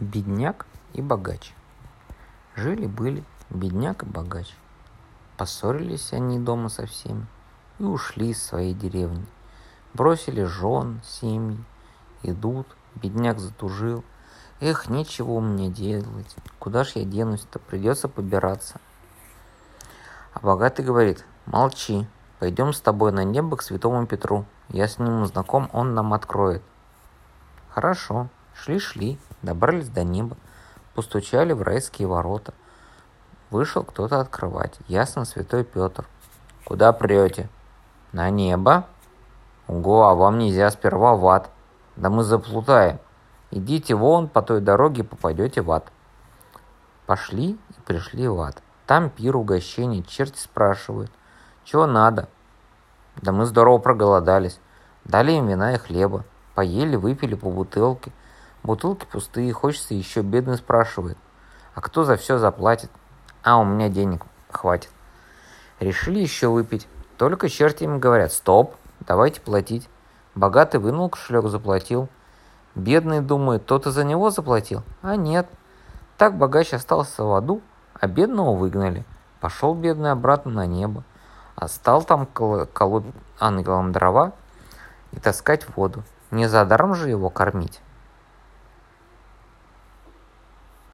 Бедняк и богач. Жили-были бедняк и богач. Поссорились они дома со всеми и ушли из своей деревни. Бросили жен, семьи, идут, бедняк затужил. Эх, нечего мне делать, куда ж я денусь-то, придется побираться. А богатый говорит, молчи, пойдем с тобой на небо к святому Петру. Я с ним знаком, он нам откроет. Хорошо, Шли-шли, добрались до неба, постучали в райские ворота. Вышел кто-то открывать. Ясно, святой Петр. Куда прете? На небо? Ого, а вам нельзя сперва в ад. Да мы заплутаем. Идите вон по той дороге, попадете в ад. Пошли и пришли в ад. Там пир, угощение, черти спрашивают. Чего надо? Да мы здорово проголодались. Дали им вина и хлеба. Поели, выпили по бутылке. Бутылки пустые, хочется еще, бедный спрашивает. А кто за все заплатит? А, у меня денег хватит. Решили еще выпить. Только черти им говорят, стоп, давайте платить. Богатый вынул кошелек, заплатил. Бедный думает, тот за него заплатил. А нет. Так богач остался в аду, а бедного выгнали. Пошел бедный обратно на небо. А стал там кол- колоть ангелам дрова и таскать воду. Не за даром же его кормить.